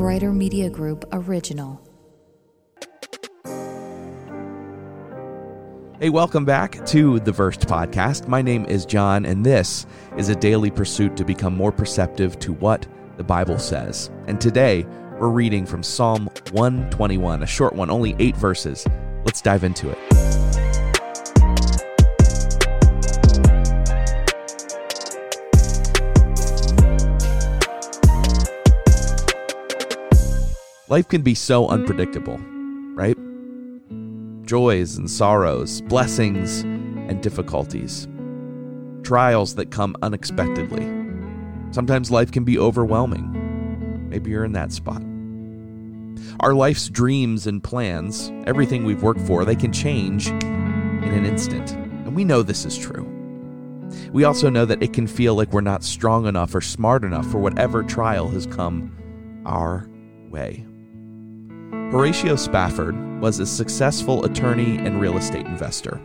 Brighter Media Group original. Hey, welcome back to the Versed Podcast. My name is John, and this is a daily pursuit to become more perceptive to what the Bible says. And today, we're reading from Psalm 121, a short one, only eight verses. Let's dive into it. Life can be so unpredictable, right? Joys and sorrows, blessings and difficulties, trials that come unexpectedly. Sometimes life can be overwhelming. Maybe you're in that spot. Our life's dreams and plans, everything we've worked for, they can change in an instant. And we know this is true. We also know that it can feel like we're not strong enough or smart enough for whatever trial has come our way. Horatio Spafford was a successful attorney and real estate investor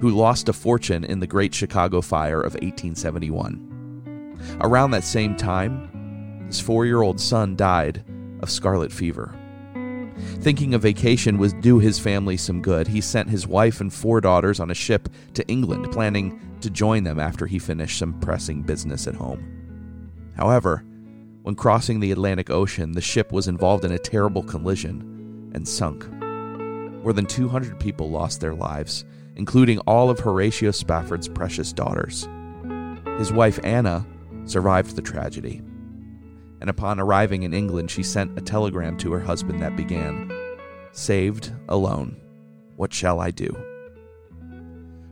who lost a fortune in the Great Chicago Fire of 1871. Around that same time, his four year old son died of scarlet fever. Thinking a vacation would do his family some good, he sent his wife and four daughters on a ship to England, planning to join them after he finished some pressing business at home. However, when crossing the Atlantic Ocean, the ship was involved in a terrible collision and sunk. More than 200 people lost their lives, including all of Horatio Spafford's precious daughters. His wife Anna survived the tragedy, and upon arriving in England, she sent a telegram to her husband that began Saved, alone, what shall I do?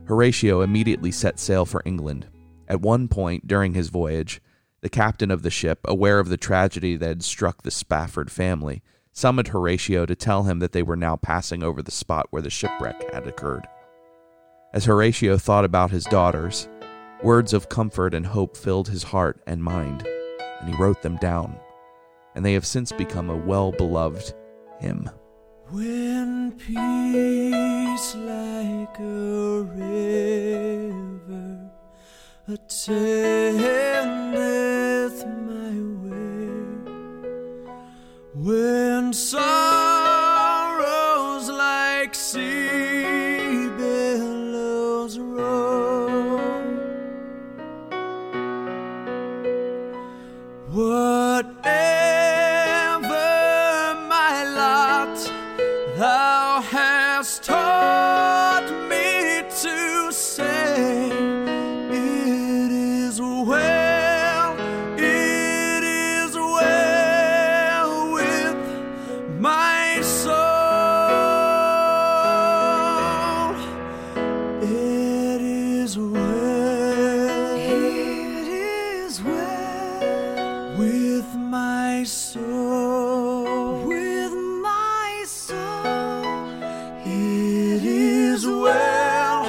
Horatio immediately set sail for England. At one point during his voyage, the captain of the ship, aware of the tragedy that had struck the Spafford family, summoned Horatio to tell him that they were now passing over the spot where the shipwreck had occurred. As Horatio thought about his daughters, words of comfort and hope filled his heart and mind, and he wrote them down, and they have since become a well beloved hymn. When peace like a river attendeth my way, when sorrows with my soul, with my soul. It is well,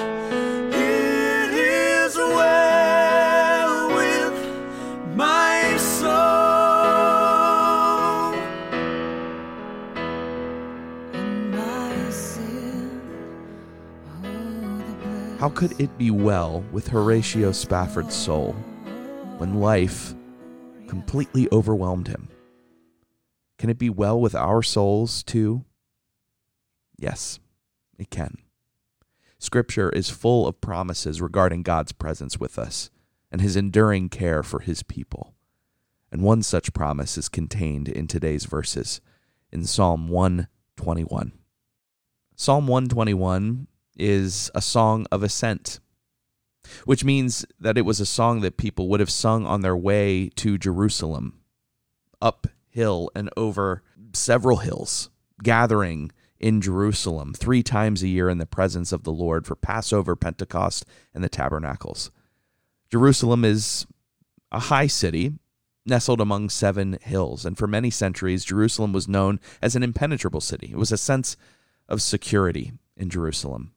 it is well with my soul. And my sin, oh, How could it be well with Horatio Spafford's soul when life completely overwhelmed him? Can it be well with our souls too? Yes, it can. Scripture is full of promises regarding God's presence with us and his enduring care for his people. And one such promise is contained in today's verses in Psalm 121. Psalm 121 is a song of ascent, which means that it was a song that people would have sung on their way to Jerusalem, uphill and over several hills, gathering in Jerusalem three times a year in the presence of the Lord for Passover, Pentecost, and the tabernacles. Jerusalem is a high city nestled among seven hills, and for many centuries, Jerusalem was known as an impenetrable city. It was a sense of security in Jerusalem.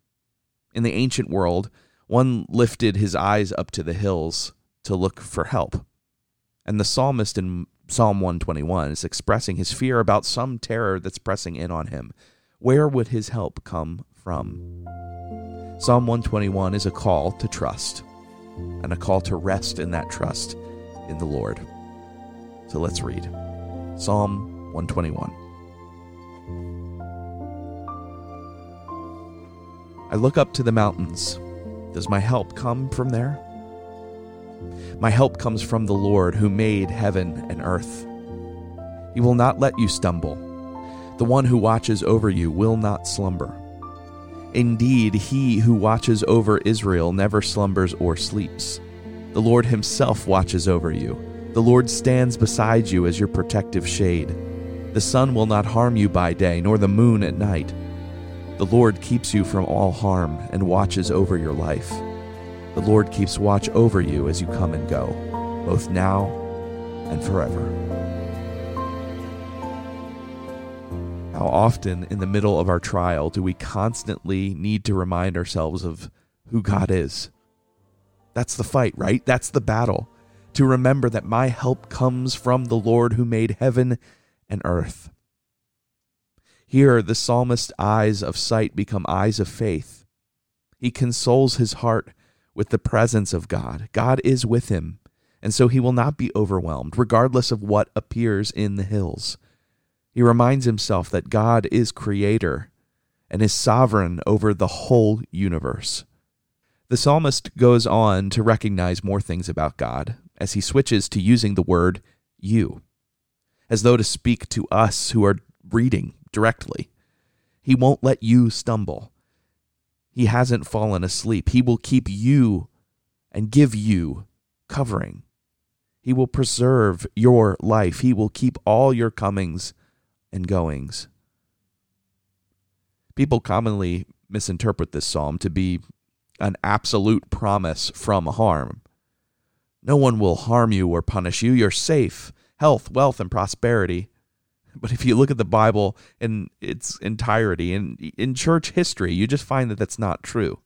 In the ancient world, one lifted his eyes up to the hills to look for help. And the psalmist in Psalm 121 is expressing his fear about some terror that's pressing in on him. Where would his help come from? Psalm 121 is a call to trust and a call to rest in that trust in the Lord. So let's read Psalm 121. I look up to the mountains. Does my help come from there? My help comes from the Lord who made heaven and earth. He will not let you stumble. The one who watches over you will not slumber. Indeed, he who watches over Israel never slumbers or sleeps. The Lord himself watches over you. The Lord stands beside you as your protective shade. The sun will not harm you by day, nor the moon at night. The Lord keeps you from all harm and watches over your life. The Lord keeps watch over you as you come and go, both now and forever. How often in the middle of our trial do we constantly need to remind ourselves of who God is? That's the fight, right? That's the battle. To remember that my help comes from the Lord who made heaven and earth. Here, the psalmist's eyes of sight become eyes of faith. He consoles his heart with the presence of God. God is with him, and so he will not be overwhelmed, regardless of what appears in the hills. He reminds himself that God is creator and is sovereign over the whole universe. The psalmist goes on to recognize more things about God as he switches to using the word you, as though to speak to us who are reading directly. He won't let you stumble. He hasn't fallen asleep. He will keep you and give you covering. He will preserve your life. He will keep all your comings and goings. People commonly misinterpret this psalm to be an absolute promise from harm. No one will harm you or punish you. You're safe, health, wealth, and prosperity. But if you look at the Bible in its entirety and in church history, you just find that that's not true.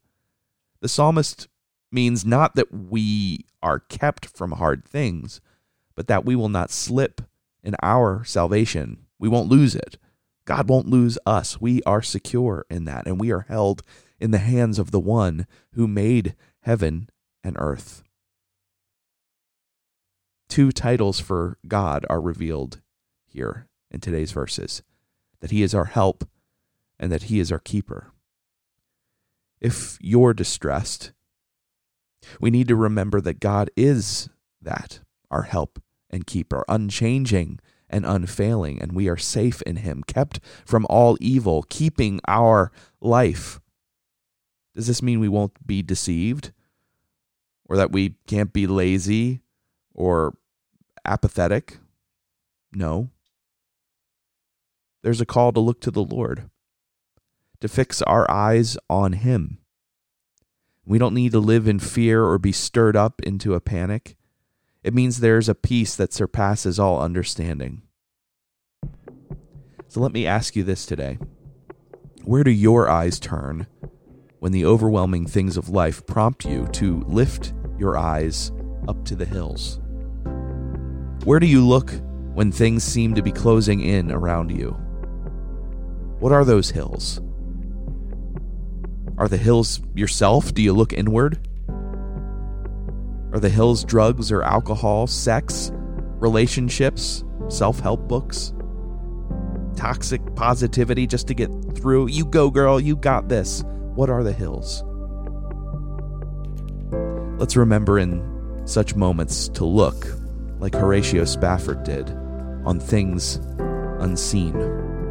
The psalmist means not that we are kept from hard things, but that we will not slip in our salvation. We won't lose it. God won't lose us. We are secure in that, and we are held in the hands of the one who made heaven and earth. Two titles for God are revealed here in today's verses that He is our help and that He is our keeper. If you're distressed, we need to remember that God is that, our help and keeper, unchanging and unfailing, and we are safe in Him, kept from all evil, keeping our life. Does this mean we won't be deceived? Or that we can't be lazy or apathetic? No. There's a call to look to the Lord, to fix our eyes on Him. We don't need to live in fear or be stirred up into a panic. It means there's a peace that surpasses all understanding. So let me ask you this today Where do your eyes turn when the overwhelming things of life prompt you to lift your eyes up to the hills? Where do you look when things seem to be closing in around you? What are those hills? Are the hills yourself? Do you look inward? Are the hills drugs or alcohol, sex, relationships, self help books? Toxic positivity just to get through? You go, girl, you got this. What are the hills? Let's remember in such moments to look, like Horatio Spafford did, on things unseen.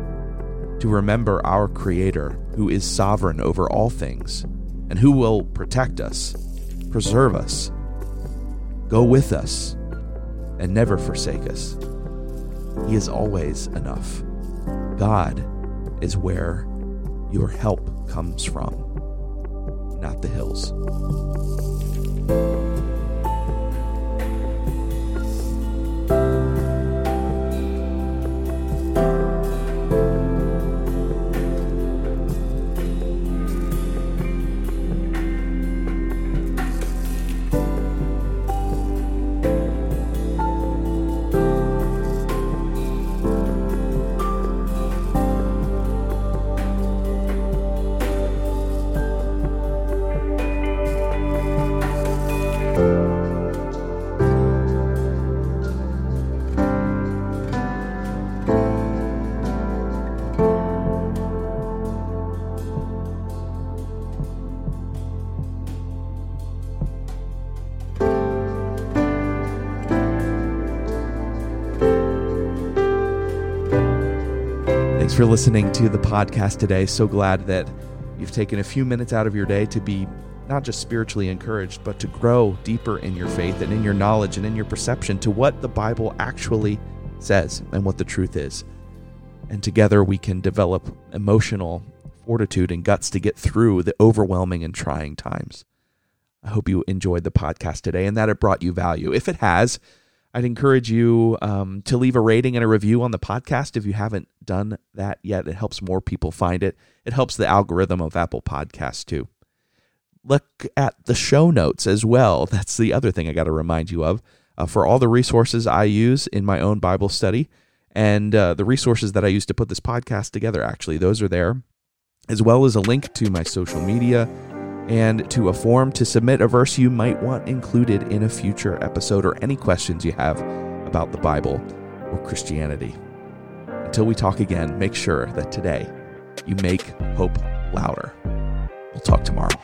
To remember our Creator, who is sovereign over all things, and who will protect us, preserve us, go with us, and never forsake us. He is always enough. God is where your help comes from, not the hills. Thanks for listening to the podcast today. So glad that you've taken a few minutes out of your day to be not just spiritually encouraged, but to grow deeper in your faith and in your knowledge and in your perception to what the Bible actually says and what the truth is. And together we can develop emotional fortitude and guts to get through the overwhelming and trying times. I hope you enjoyed the podcast today and that it brought you value. If it has, I'd encourage you um, to leave a rating and a review on the podcast if you haven't done that yet. It helps more people find it. It helps the algorithm of Apple Podcasts too. Look at the show notes as well. That's the other thing I got to remind you of. Uh, for all the resources I use in my own Bible study and uh, the resources that I use to put this podcast together, actually, those are there, as well as a link to my social media and to a form to submit a verse you might want included in a future episode or any questions you have about the Bible or Christianity. Until we talk again, make sure that today you make hope louder. We'll talk tomorrow.